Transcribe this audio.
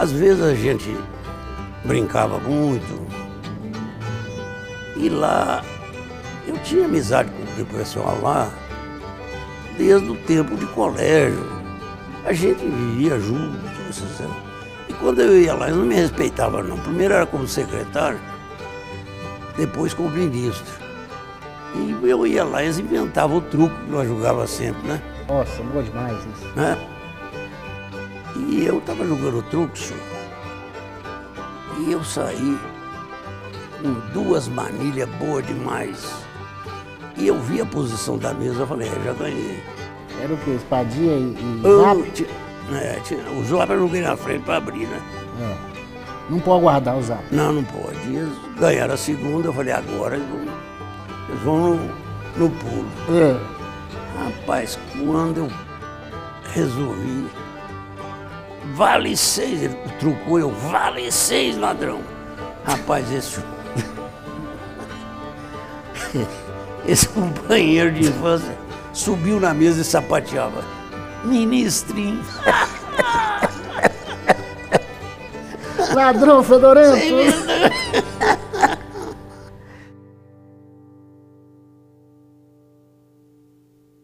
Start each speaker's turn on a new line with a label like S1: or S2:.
S1: Às vezes a gente brincava muito. E lá eu tinha amizade com o pessoal lá desde o tempo de colégio. A gente vivia junto. E quando eu ia lá, eles não me respeitavam não. Primeiro era como secretário, depois como ministro. E eu ia lá, eles inventavam o truque que nós jogávamos sempre, né?
S2: Nossa, boa demais isso.
S1: Né? E eu estava jogando truque, senhor. E eu saí com duas manilhas boas demais. E eu vi a posição da mesa, eu falei, é, já ganhei.
S2: Era o quê? Espadinha e, e zap?
S1: é, tinha- o zap eu joguei na frente para abrir, né?
S2: É. Não pode guardar o zap.
S1: Não, não pode. E eles ganharam a segunda, eu falei, agora eles vão, eles vão no, no pulo.
S2: É.
S1: Rapaz, quando eu resolvi, vale seis, ele trucou eu, vale seis, ladrão. Rapaz, esse. Esse companheiro de infância subiu na mesa e sapateava. Ministrinho.
S2: Ladrão fedorento!